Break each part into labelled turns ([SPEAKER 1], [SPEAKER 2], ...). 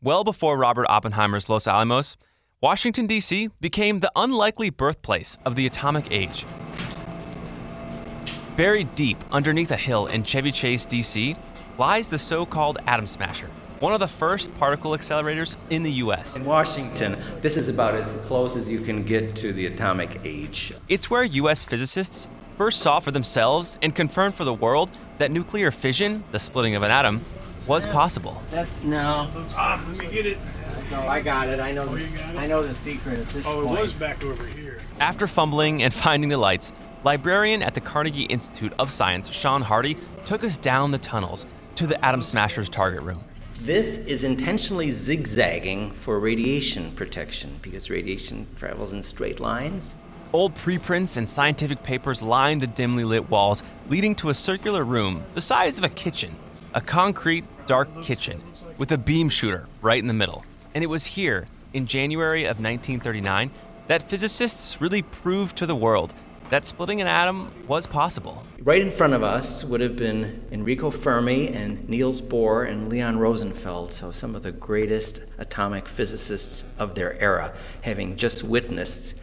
[SPEAKER 1] Well before Robert Oppenheimer's Los Alamos, Washington, D.C. became the unlikely birthplace of the atomic age. Buried deep underneath a hill in Chevy Chase, D.C., lies the so called Atom Smasher, one of the first particle accelerators in the U.S.
[SPEAKER 2] In Washington, this is about as close as you can get to the atomic age.
[SPEAKER 1] It's where U.S. physicists first saw for themselves and confirmed for the world that nuclear fission, the splitting of an atom, was possible.
[SPEAKER 3] That's no.
[SPEAKER 4] Ah, let me get it.
[SPEAKER 3] No, I got it. I know.
[SPEAKER 4] Oh,
[SPEAKER 3] the,
[SPEAKER 4] you got it?
[SPEAKER 3] I know the secret at this
[SPEAKER 4] Oh,
[SPEAKER 3] point.
[SPEAKER 4] it was back over here.
[SPEAKER 1] After fumbling and finding the lights, librarian at the Carnegie Institute of Science, Shaun Hardy, took us down the tunnels to the Atom Smasher's target room.
[SPEAKER 2] This is intentionally zigzagging for radiation protection because radiation travels in straight lines.
[SPEAKER 1] Old preprints and scientific papers line the dimly lit walls, leading to a circular room the size of a kitchen. A concrete, dark kitchen with a beam shooter right in the middle. And it was here, in January of 1939, that physicists really proved to the world that splitting an atom was possible.
[SPEAKER 2] Right in front of us would have been Enrico Fermi and Niels Bohr and Leon Rosenfeld, so some of the greatest atomic physicists of their era, having just witnessed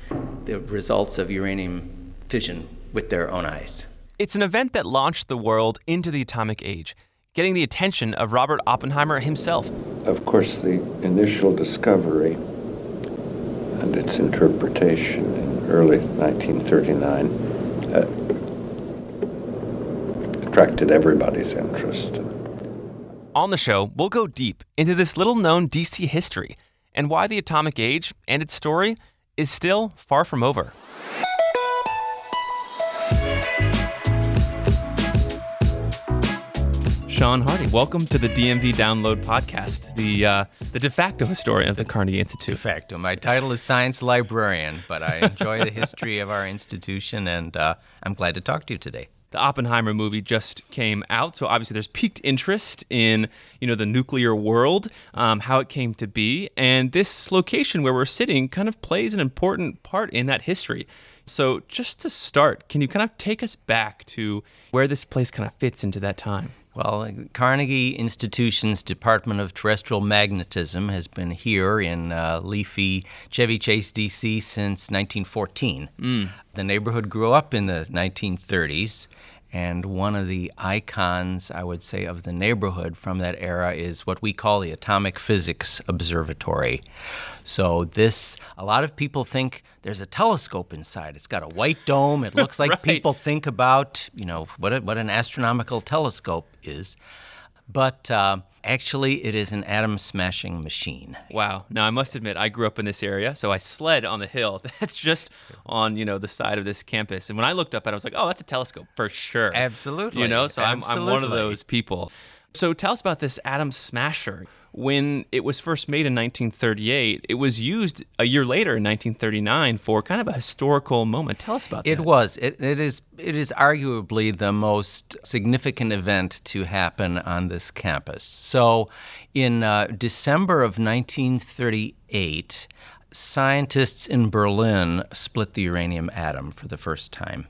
[SPEAKER 2] the results of uranium fission with their own eyes.
[SPEAKER 1] It's an event that launched the world into the atomic age, getting the attention of Robert Oppenheimer himself.
[SPEAKER 5] Of course, the initial discovery and its interpretation in early 1939 uh, attracted everybody's interest.
[SPEAKER 1] On the show, we'll go deep into this little known DC history and why the atomic age and its story is still far from over. Shaun Hardy, welcome to the DMV Download Podcast, the uh, the de facto historian of the Carnegie Institute.
[SPEAKER 2] De facto. My title is science librarian, but I enjoy the history of our institution, and uh, I'm glad to talk to you today.
[SPEAKER 1] The Oppenheimer movie just came out, so obviously there's peaked interest in you know the nuclear world, um, how it came to be, and this location where we're sitting kind of plays an important part in that history. So just to start, can you kind of take us back to where this place kind of fits into that time?
[SPEAKER 2] Well, Carnegie Institution's Department of Terrestrial Magnetism has been here in uh, leafy Chevy Chase, D.C. since 1914. The neighborhood grew up in the 1930s, and one of the icons, I would say, of the neighborhood from that era is what we call the Atomic Physics Observatory. So, this, a lot of people think there's a telescope inside. It's got a white dome. It looks like
[SPEAKER 1] Right.
[SPEAKER 2] people think about, you know, what, a, what an astronomical telescope is. But uh, actually, it is an atom smashing machine.
[SPEAKER 1] Wow. Now I must admit, I grew up in this area, so I sled on the hill. That's just on you know the side of this campus. And when I looked up at, it, I was like, oh, that's a telescope for sure.
[SPEAKER 2] Absolutely.
[SPEAKER 1] You know, so I'm, I'm one of those people. So tell us about this atom smasher. When it was first made in 1938, it was used a year later in 1939 for kind of a historical moment. Tell us about
[SPEAKER 2] It
[SPEAKER 1] that.
[SPEAKER 2] was. It, it is. It is arguably the most significant event to happen on this campus. So, in uh, December of 1938, scientists in Berlin split the uranium atom for the first time.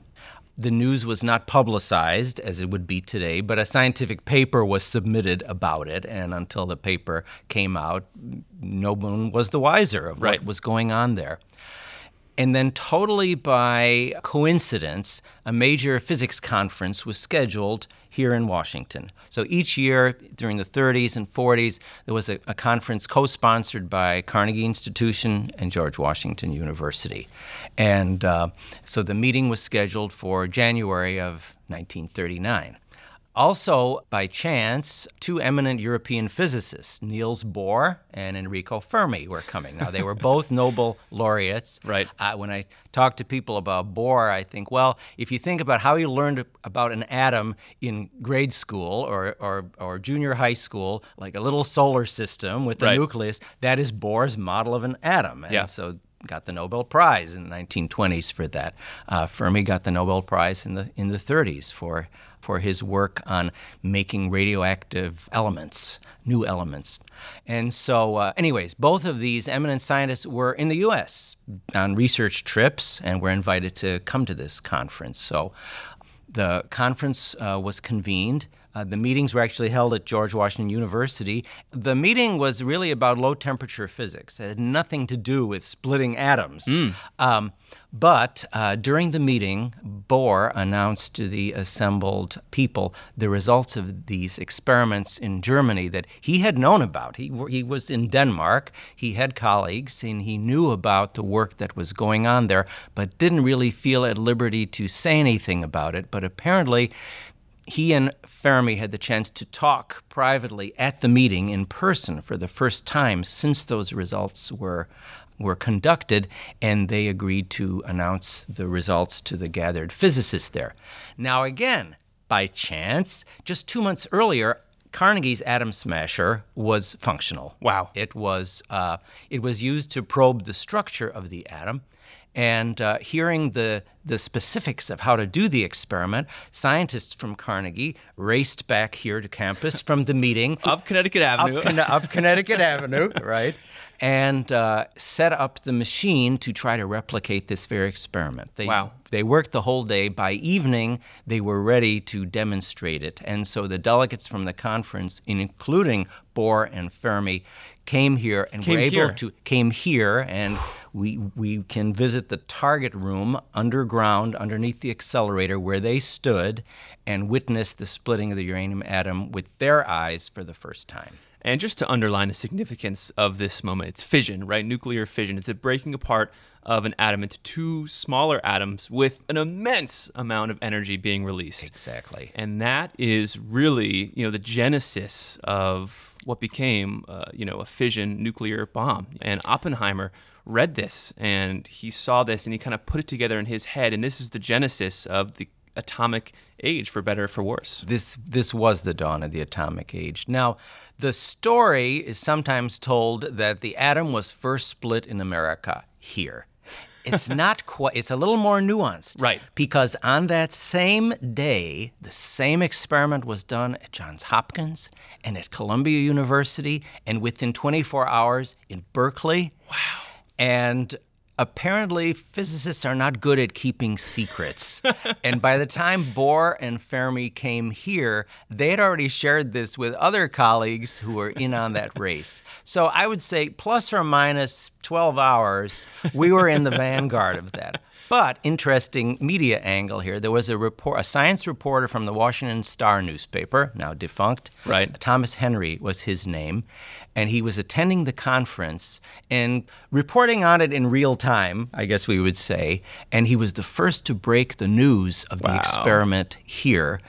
[SPEAKER 2] The news was not publicized as it would be today, but a scientific paper was submitted about it, and until the paper came out, no one was the wiser of
[SPEAKER 1] Right.
[SPEAKER 2] what was going on there. And then, totally by coincidence, a major physics conference was scheduled here in Washington. So each year during the 30s and 40s, there was a, a conference co sponsored by Carnegie Institution and George Washington University. And uh, so the meeting was scheduled for January of 1939. Also, by chance, two eminent European physicists, Niels Bohr and Enrico Fermi, were coming. Now, they were both Nobel laureates.
[SPEAKER 1] Right.
[SPEAKER 2] Uh, when I talk to people about Bohr, I think, well, if you think about how you learned about an atom in grade school or, or, or junior high school, like a little solar system with the
[SPEAKER 1] Right.
[SPEAKER 2] nucleus, that is Bohr's model of an atom. And
[SPEAKER 1] Yeah.
[SPEAKER 2] so got the Nobel Prize in the 1920s for that. Uh, Fermi got the Nobel Prize in the in the 30s for for his work on making radioactive elements, new elements. And so, uh, anyways, both of these eminent scientists were in the U.S. on research trips and were invited to come to this conference. So, the conference uh, was convened. Uh, the meetings were actually held at George Washington University. The meeting was really about low temperature physics. It had nothing to do with splitting atoms. Um, but uh, during the meeting, Bohr announced to the assembled people the results of these experiments in Germany that he had known about. He, he was in Denmark, he had colleagues, and he knew about the work that was going on there, but didn't really feel at liberty to say anything about it. But apparently, he and Fermi had the chance to talk privately at the meeting in person for the first time since those results were were conducted and they agreed to announce the results to the gathered physicists there. Now again, by chance, just 2 months earlier Carnegie's atom smasher was functional.
[SPEAKER 1] Wow.
[SPEAKER 2] It was uh, it was used to probe the structure of the atom, and uh, hearing the the specifics of how to do the experiment, scientists from Carnegie raced back here to campus from the meeting
[SPEAKER 1] Up Connecticut Avenue.
[SPEAKER 2] up, Conne- up Connecticut Avenue, right? And uh, set up the machine to try to replicate this very experiment. They,
[SPEAKER 1] Wow.
[SPEAKER 2] They worked the whole day. By evening, they were ready to demonstrate it. And so the delegates from the conference, including Bohr and Fermi, came here and
[SPEAKER 1] Came
[SPEAKER 2] were able
[SPEAKER 1] here.
[SPEAKER 2] to came here and we we can visit the target room underground underneath the accelerator where they stood and witness the splitting of the uranium atom with their eyes for the first time.
[SPEAKER 1] And just to underline the significance of this moment, it's fission, right? Nuclear fission. It's a breaking apart of an atom into two smaller atoms with an immense amount of energy being released.
[SPEAKER 2] Exactly.
[SPEAKER 1] And that is really, you know, the genesis of what became, uh, you know, a fission nuclear bomb. And Oppenheimer read this and he saw this and he kind of put it together in his head. And this is the genesis of the atomic age, for better or for worse.
[SPEAKER 2] This this was the dawn of the atomic age. Now, the story is sometimes told that the atom was first split in America here. It's not quite it's a little more nuanced.
[SPEAKER 1] Right.
[SPEAKER 2] Because on that same day, the same experiment was done at Johns Hopkins and at Columbia University and within 24 hours in Berkeley. Wow. And apparently physicists are not good at keeping secrets. and by the time Bohr and Fermi came here, they had already shared this with other colleagues who were in on that race. So I would say plus or minus 12 hours, we were in the vanguard of that. But interesting media angle here. There was a report, a science reporter from the Washington Star newspaper, now defunct.
[SPEAKER 1] Right.
[SPEAKER 2] Thomas Henry was his name, and he was attending the conference and reporting on it in real time, I guess we would say. And he was the first to break the news of the experiment here,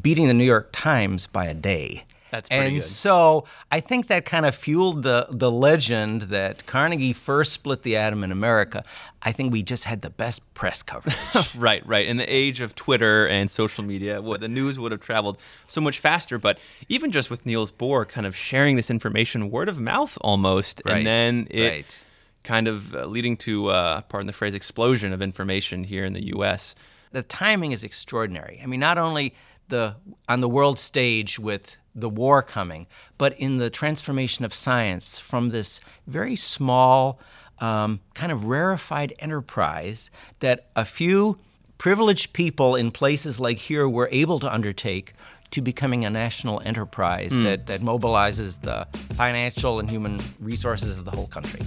[SPEAKER 2] beating the New York Times by a day.
[SPEAKER 1] That's pretty
[SPEAKER 2] and
[SPEAKER 1] good.
[SPEAKER 2] so I think that kind of fueled the the legend that Carnegie first split the atom in America. I think we just had the best press coverage.
[SPEAKER 1] Right, right. In the age of Twitter and social media, what the news would have traveled so much faster. But even just with Niels Bohr kind of sharing this information word of mouth almost,
[SPEAKER 2] Right,
[SPEAKER 1] and then it
[SPEAKER 2] right.
[SPEAKER 1] kind of uh, leading to, uh, pardon the phrase, explosion of information here in the U.S.
[SPEAKER 2] the timing is extraordinary. I mean, not only the on the world stage with the war coming, but in the transformation of science from this very small, um, kind of rarefied enterprise that a few privileged people in places like here were able to undertake to becoming a national enterprise that, that mobilizes the financial and human resources of the whole country.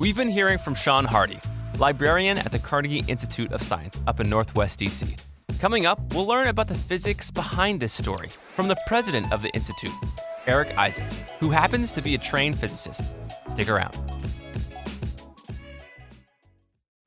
[SPEAKER 1] We've been hearing from Shaun Hardy, librarian at the Carnegie Institute of Science up in Northwest DC. Coming up, we'll learn about the physics behind this story from the president of the Institute, Eric Isaacs, who happens to be a trained physicist. Stick around.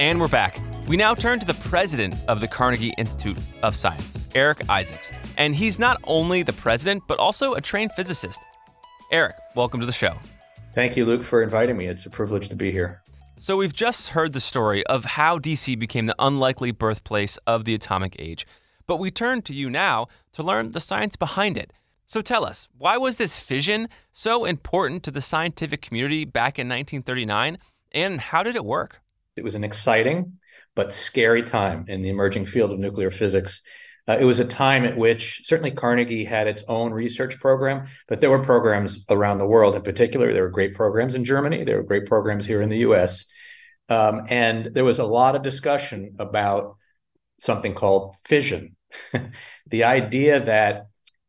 [SPEAKER 1] And we're back. We now turn to the president of the Carnegie Institute of Science, Eric Isaacs. And he's not only the president, but also a trained physicist. Eric, welcome to the show.
[SPEAKER 6] Thank you, Luke, for inviting me. It's a privilege to be here.
[SPEAKER 1] So, we've just heard the story of how DC became the unlikely birthplace of the atomic age. But we turn to you now to learn the science behind it. So, tell us, why was this fission so important to the scientific community back in 1939? And how did it work?
[SPEAKER 6] It was an exciting but scary time in the emerging field of nuclear physics. Uh, it was a time at which certainly Carnegie had its own research program, but there were programs around the world. In particular, there were great programs in Germany, there were great programs here in the US. Um, and there was a lot of discussion about something called fission the idea that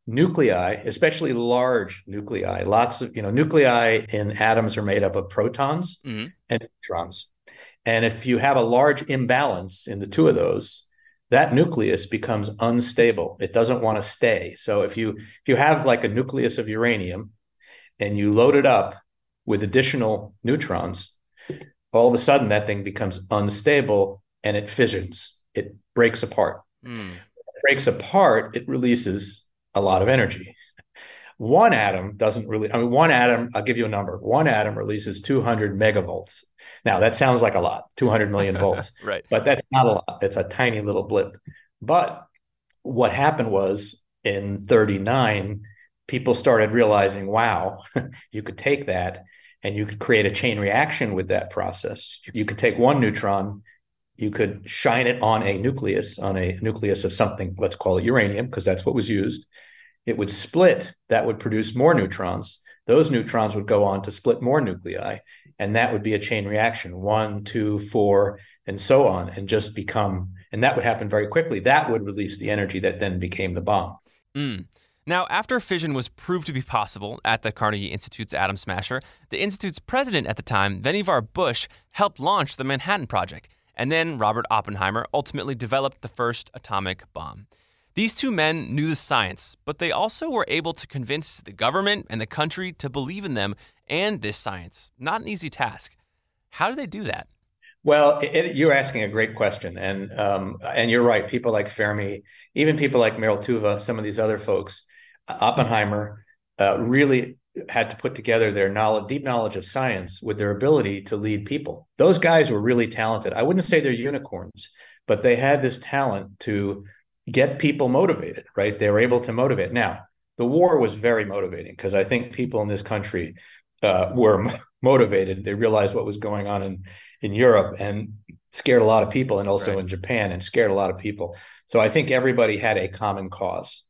[SPEAKER 6] nuclei, especially large nuclei, lots of, you know, nuclei in atoms are made up of protons mm-hmm. and neutrons. And if you have a large imbalance in the two of those, that nucleus becomes unstable. It doesn't want to stay. So if you if you have like a nucleus of uranium and you load it up with additional neutrons, all of a sudden that thing becomes unstable and it fissions. It breaks apart. Mm. It breaks apart, it releases a lot of energy. One atom doesn't really, I mean, one atom, I'll give you a number. One atom releases 200 megavolts. Now, that sounds like a lot, 200 million volts.
[SPEAKER 1] right.
[SPEAKER 6] But that's not a lot. It's a tiny little blip. But what happened was in 39, people started realizing, wow, you could take that and you could create a chain reaction with that process. You could take one neutron, you could shine it on a nucleus, on a nucleus of something, let's call it uranium, because that's what was used it would split, that would produce more neutrons. Those neutrons would go on to split more nuclei, and that would be a chain reaction one, two, four, and so on, and just become, and that would happen very quickly. That would release the energy that then became the bomb.
[SPEAKER 1] Mm. Now, after fission was proved to be possible at the Carnegie Institute's Atom Smasher, the Institute's president at the time, Vannevar Bush, helped launch the Manhattan Project. And then Robert Oppenheimer ultimately developed the first atomic bomb. These two men knew the science, but they also were able to convince the government and the country to believe in them and this science. Not an easy task. How do they do that?
[SPEAKER 6] Well, it, you're asking a great question, and um, and you're right. People like Fermi, even people like Merle Tuve, some of these other folks, Oppenheimer, uh, really had to put together their knowledge, deep knowledge of science, with their ability to lead people. Those guys were really talented. I wouldn't say they're unicorns, but they had this talent to get people motivated, right? They were able to motivate. Now, the war was very motivating because I think people in this country uh, were motivated. They realized what was going on in in Europe and scared a lot of people, and also right. in Japan and scared a lot of people. So I think everybody had a common cause,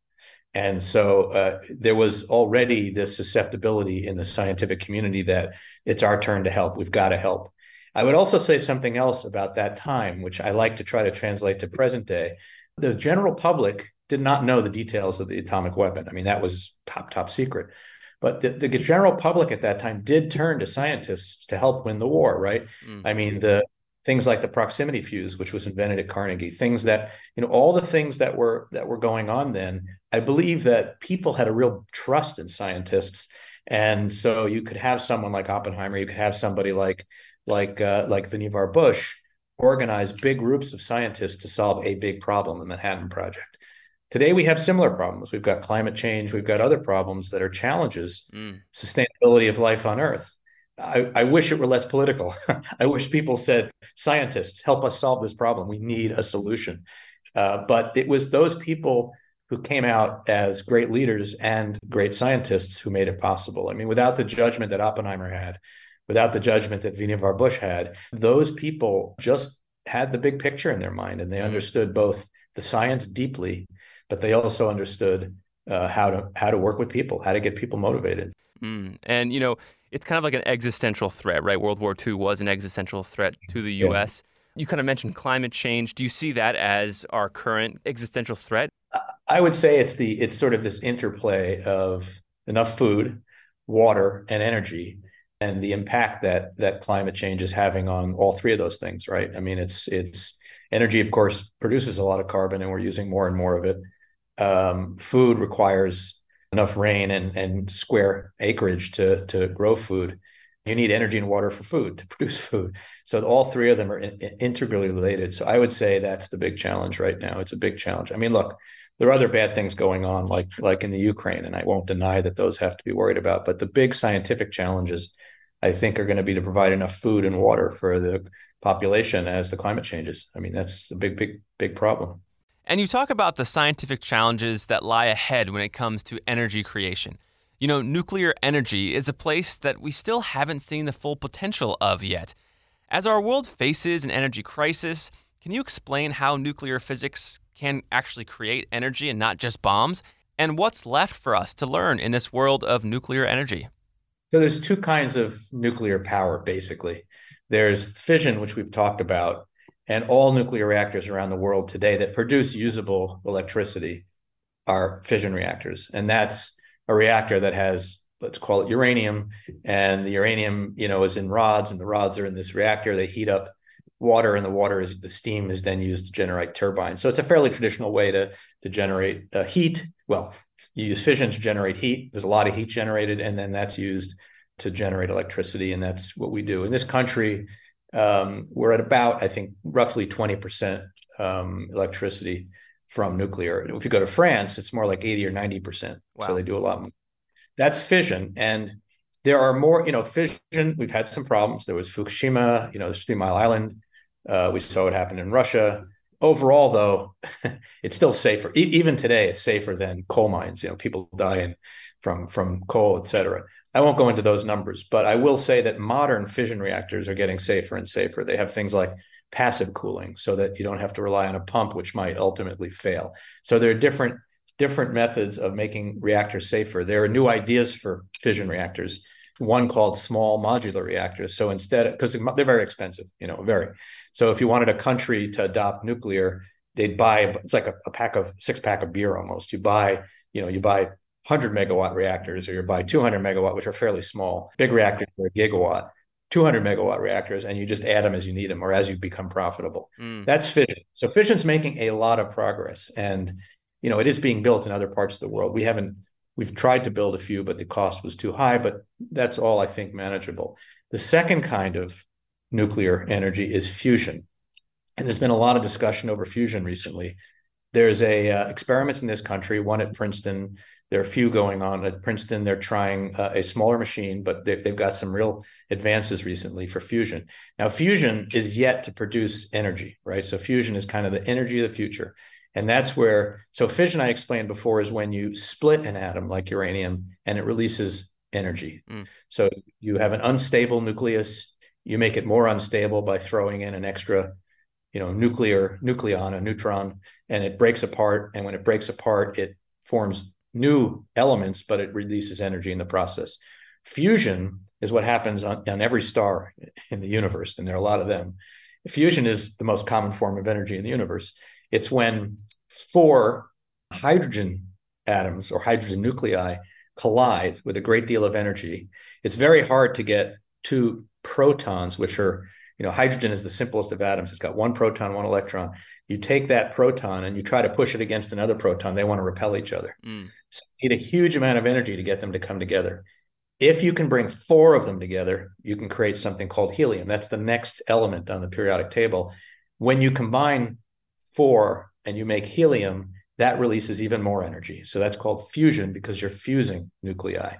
[SPEAKER 6] and so uh, there was already this susceptibility in the scientific community that it's our turn to help. We've got to help. I would also say something else about that time, which I like to try to translate to present day, the general public did not know the details of the atomic weapon. I mean, that was top, top secret. But the, the general public at that time did turn to scientists to help win the war, right? Mm. I mean, the things like the proximity fuse, which was invented at Carnegie, things that, you know, all the things that were that were going on then, I believe that people had a real trust in scientists. And so you could have someone like Oppenheimer, you could have somebody like like uh, like Vannevar Bush, organize big groups of scientists to solve a big problem, the Manhattan Project. Today, we have similar problems. We've got climate change, we've got other problems that are challenges, mm. sustainability of life on Earth. I, I wish it were less political. I wish people said, scientists, help us solve this problem. We need a solution. Uh, but it was those people who came out as great leaders and great scientists who made it possible. I mean, without the judgment that Oppenheimer had, without the judgment that Vannevar Bush had. Those people just had the big picture in their mind and they mm. understood both the science deeply, but they also understood uh, how to how to work with people, how to get people motivated.
[SPEAKER 1] Mm. And you know, it's kind of like an existential threat, right? World War II was an existential threat to the
[SPEAKER 6] Yeah.
[SPEAKER 1] U.S. You kind of mentioned climate change. Do you see that as our current existential threat?
[SPEAKER 6] I would say it's the it's sort of this interplay of enough food, water, and energy, and the impact that that climate change is having on all three of those things. Right? I mean, it's it's energy, of course, produces a lot of carbon, and we're using more and more of it. Um, food requires enough rain and and square acreage to to grow food. You need energy and water for food to produce food. So all three of them are in, integrally related. So I would say that's the big challenge right now. It's a big challenge. I mean, look, there are other bad things going on, like like in the Ukraine, and I won't deny that those have to be worried about. But the big scientific challenges, I think, are going to be to provide enough food and water for the population as the climate changes. I mean, that's the big, big, big problem.
[SPEAKER 1] And you talk about the scientific challenges that lie ahead when it comes to energy creation. You know, nuclear energy is a place that we still haven't seen the full potential of yet. As our world faces an energy crisis, can you explain how nuclear physics can actually create energy and not just bombs? And what's left for us to learn in this world of nuclear energy?
[SPEAKER 6] So there's two kinds of nuclear power, basically. There's fission, which we've talked about, and all nuclear reactors around the world today that produce usable electricity are fission reactors. And that's a reactor that has, let's call it uranium, and the uranium, you know, is in rods, and the rods are in this reactor. They heat up water, and the water is the steam is then used to generate turbines. So it's a fairly traditional way to to generate uh, heat. Well, you use fission to generate heat. There's a lot of heat generated, and then that's used to generate electricity, and that's what we do in this country. Um, we're at about, I think, roughly 20% um, electricity from nuclear. If you go to France, it's more like 80 or 90%.
[SPEAKER 1] Wow.
[SPEAKER 6] So they do a lot more. That's fission. And there are more, you know, fission, we've had some problems. There was Fukushima, you know, there's Three Mile Island. Uh, we saw what happened in Russia. Overall, though, it's still safer. E- even today, it's safer than coal mines. You know, people dying from from coal, et cetera. I won't go into those numbers, but I will say that modern fission reactors are getting safer and safer. They have things like passive cooling so that you don't have to rely on a pump, which might ultimately fail. So there are different different methods of making reactors safer. There are new ideas for fission reactors. One called small modular reactors. So instead, because they're very expensive, you know, very. So if you wanted a country to adopt nuclear, they'd buy it's like a, a pack of six pack of beer almost. You buy, you know, you buy 100 megawatt reactors or you buy 200 megawatt, which are fairly small. Big reactors are a gigawatt. 200 megawatt reactors and you just add them as you need them or as you become profitable.
[SPEAKER 1] Mm.
[SPEAKER 6] That's fission. So fission's making a lot of progress and you know it is being built in other parts of the world. We haven't we've tried to build a few but the cost was too high but that's all I think manageable. The second kind of nuclear energy is fusion. And there's been a lot of discussion over fusion recently. There's a uh, experiments in this country, one at Princeton. There are a few going on at Princeton. They're trying uh, a smaller machine, but they, they've got some real advances recently for fusion. Now, fusion is yet to produce energy, right? So fusion is kind of the energy of the future. And that's where, so fission, I explained before, is when you split an atom like uranium and it releases energy.
[SPEAKER 1] Mm.
[SPEAKER 6] So you have an unstable nucleus, you make it more unstable by throwing in an extra you know nuclear nucleon a neutron and it breaks apart. And when it breaks apart it forms new elements but it releases energy in the process. Fusion is what happens on, on every star in the universe and there are a lot of them. Fusion is the most common form of energy in the universe it's when four hydrogen atoms or hydrogen nuclei collide with a great deal of energy it's very hard to get two protons which are you know, hydrogen is the simplest of atoms. It's got one proton, one electron. You take that proton and you try to push it against another proton, they want to repel each other.
[SPEAKER 1] Mm.
[SPEAKER 6] So you need a huge amount of energy to get them to come together. If you can bring four of them together, you can create something called helium. That's the next element on the periodic table. When you combine four and you make helium, that releases even more energy. So that's called fusion because you're fusing nuclei.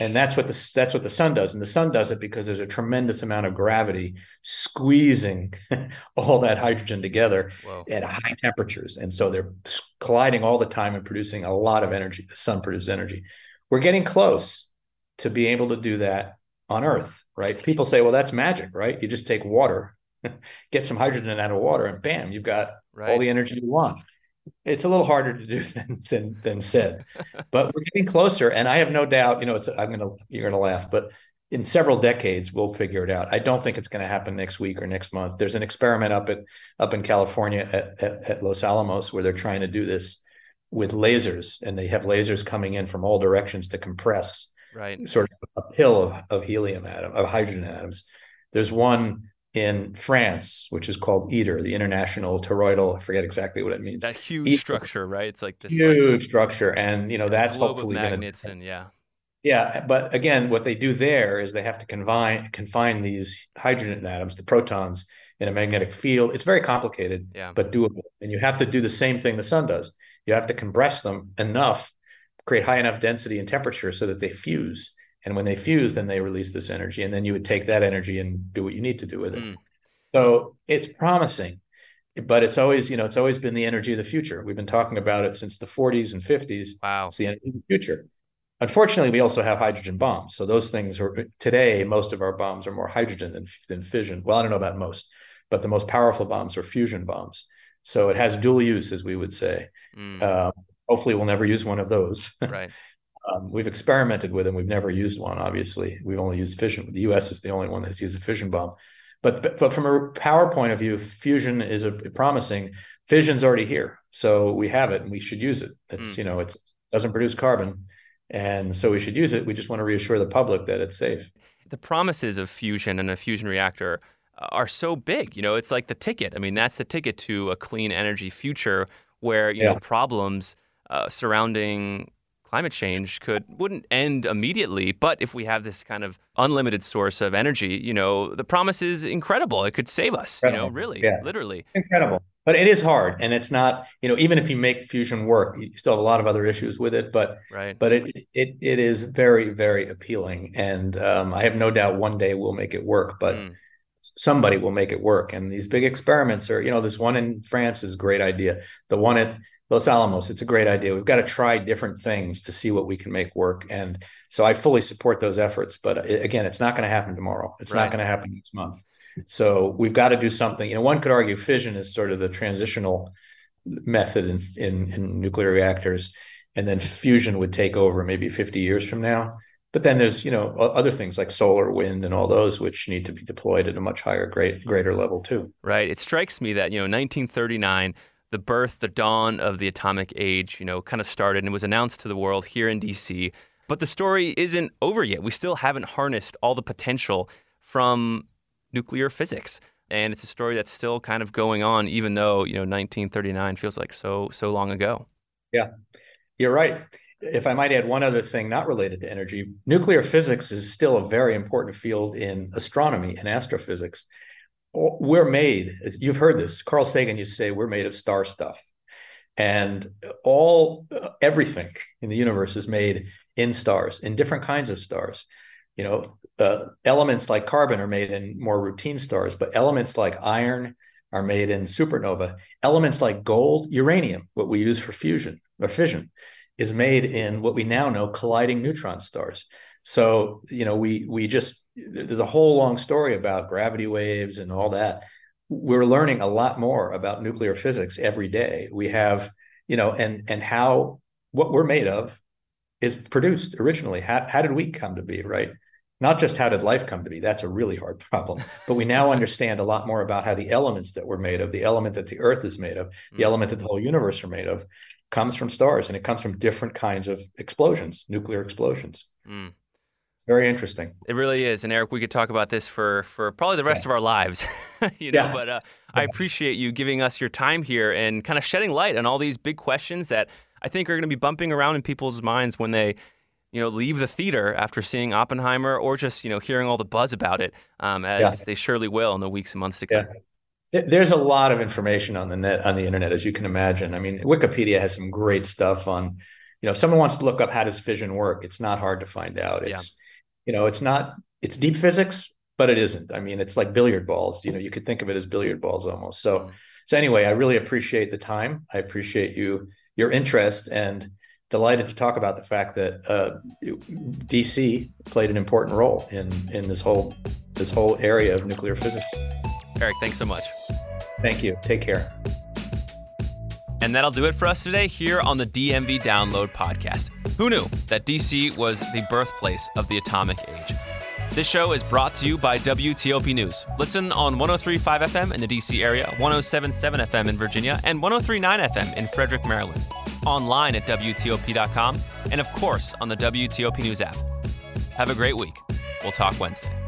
[SPEAKER 6] And that's what the that's what the sun does. And the sun does it because there's a tremendous amount of gravity squeezing all that hydrogen together
[SPEAKER 1] Whoa.
[SPEAKER 6] at high temperatures. And so they're colliding all the time and producing a lot of energy. The sun produces energy. We're getting close to be able to do that on earth right? People say well that's magic right? You just take water get some hydrogen out of water and bam you've got
[SPEAKER 1] Right.
[SPEAKER 6] all the energy you want it's a little harder to do than than, than said but we're getting closer and i have no doubt you know it's i'm gonna you're gonna laugh but in several decades we'll figure it out. I don't think it's going to happen next week or next month. There's an experiment up at up in California at, at, at Los Alamos where they're trying to do this with lasers, and they have lasers coming in from all directions to compress
[SPEAKER 1] right
[SPEAKER 6] sort of a pill of, of helium atom of hydrogen atoms. There's one in France, which is called ITER, the International Toroidal. I forget exactly what it means.
[SPEAKER 1] that huge
[SPEAKER 6] ITER.
[SPEAKER 1] structure right it's like this
[SPEAKER 6] huge structure, and you know that's hopefully
[SPEAKER 1] magnets
[SPEAKER 6] to.
[SPEAKER 1] and yeah
[SPEAKER 6] Yeah, but again, what they do there is they have to confine confine these hydrogen atoms, the protons, in a magnetic field. It's very complicated,
[SPEAKER 1] Yeah.
[SPEAKER 6] but doable. And you have to do the same thing the sun does. You have to compress them enough, create high enough density and temperature so that they fuse. And when they fuse, then they release this energy, and then you would take that energy and do what you need to do with it.
[SPEAKER 1] Mm.
[SPEAKER 6] So it's promising, but it's always, you know, it's always been the energy of the future. We've been talking about it since the 40s and 50s.
[SPEAKER 1] wow
[SPEAKER 6] It's the energy of the future. Unfortunately, we also have hydrogen bombs. So those things are today, most of our bombs are more hydrogen than, than fission. Well, I don't know about most, but the most powerful bombs are fusion bombs. So it has dual use, as we would say.
[SPEAKER 1] Mm,
[SPEAKER 6] Uh, hopefully, we'll never use one of those.
[SPEAKER 1] right
[SPEAKER 6] um, we've experimented with them. We've never used one, obviously. We've only used fission. The US is the only one that's used a fission bomb. But, but, from a power point of view, fusion is a promising. Fission's already here. So we have it and we should use it. It's,
[SPEAKER 1] Mm.
[SPEAKER 6] you know, it's doesn't produce carbon. And so we should use it. We just want to reassure the public that it's safe.
[SPEAKER 1] the promises of fusion and a fusion reactor uh, are so big. You know, it's like the ticket. I mean, that's the ticket to a clean energy future where you know problems uh, surrounding climate change could wouldn't end immediately. But if we have this kind of unlimited source of energy, you know, the promise is incredible. It could save us. You know, really,
[SPEAKER 6] Yeah.
[SPEAKER 1] literally.
[SPEAKER 6] It's incredible. But it is hard. And it's not, you know, even if you make fusion work, you still have a lot of other issues with it. But
[SPEAKER 1] Right.
[SPEAKER 6] but it it it is very very appealing, and um, I have no doubt one day we'll make it work. But
[SPEAKER 1] Mm.
[SPEAKER 6] somebody will make it work, and these big experiments are, you know, this one in France is a great idea. The one at Los Alamos, it's a great idea. We've got to try different things to see what we can make work, and so I fully support those efforts. But uh, again, it's not going to happen tomorrow. It's
[SPEAKER 1] Right.
[SPEAKER 6] not going to happen next month. So we've got to do something. You know, one could argue fission is sort of the transitional method in, in, in nuclear reactors, and then fusion would take over maybe 50 years from now. But then there's you know other things like solar, wind, and all those which need to be deployed at a much higher, great, greater level too.
[SPEAKER 1] Right. It strikes me that, you know, 1939, the birth, the dawn of the atomic age, you know, kind of started and was announced to the world here in DC. But the story isn't over yet. We still haven't harnessed all the potential from nuclear physics. And it's a story that's still kind of going on, even though, you know, 1939 feels like so, so long ago.
[SPEAKER 6] Yeah, you're right. If I might add one other thing not related to energy, nuclear physics is still a very important field in astronomy and astrophysics. We're made, you've heard this, Carl Sagan used to say, we're made of star stuff. And all, everything in the universe is made in stars, in different kinds of stars. You know, uh, elements like carbon are made in more routine stars, but elements like iron are made in supernova. Elements like gold, uranium, what we use for fusion or fission, is made in what we now know colliding neutron stars. So, you know, we we just there's a whole long story about gravity waves and all that. We're learning a lot more about nuclear physics every day. We have, you know, and and how what we're made of is produced originally. How how did we come to be, right? Not just how did life come to be? That's a really hard problem. But we now understand a lot more about how the elements that we're made of, the element that the Earth is made of, the
[SPEAKER 1] Mm.
[SPEAKER 6] element that the whole universe are made of, comes from stars, and it comes from different kinds of explosions, nuclear explosions.
[SPEAKER 1] Mm.
[SPEAKER 6] It's very interesting.
[SPEAKER 1] It really is. And Eric, we could talk about this for, for probably the rest of our lives, you know,
[SPEAKER 6] Yeah.
[SPEAKER 1] but uh, I appreciate you giving us your time here and kind of shedding light on all these big questions that I think are going to be bumping around in people's minds when they, you know, leave the theater after seeing Oppenheimer or just, you know, hearing all the buzz about it, um, as
[SPEAKER 6] Yeah.
[SPEAKER 1] they surely will in the weeks and months to come.
[SPEAKER 6] Yeah. There's a lot of information on the net on the internet, as you can imagine. I mean, Wikipedia has some great stuff on, you know, if someone wants to look up how does fission work, it's not hard to find out. It's, you know, it's not it's deep physics, but it isn't. I mean, it's like billiard balls. You know, you could think of it as billiard balls almost. So,
[SPEAKER 1] Mm.
[SPEAKER 6] so anyway, I really appreciate the time. I appreciate you your interest and delighted to talk about the fact that uh, DC played an important role in in this whole this whole area of nuclear physics.
[SPEAKER 1] Eric, thanks so much.
[SPEAKER 6] Thank you. Take care.
[SPEAKER 1] And that'll do it for us today here on the DMV Download podcast. Who knew that DC was the birthplace of the atomic age? This show is brought to you by WTOP News. Listen on 1035 FM in the DC area, 1077 FM in Virginia, and 1039 FM in Frederick, Maryland. Online at WTOP.com, and of course on the WTOP News app. Have a great week. We'll talk Wednesday.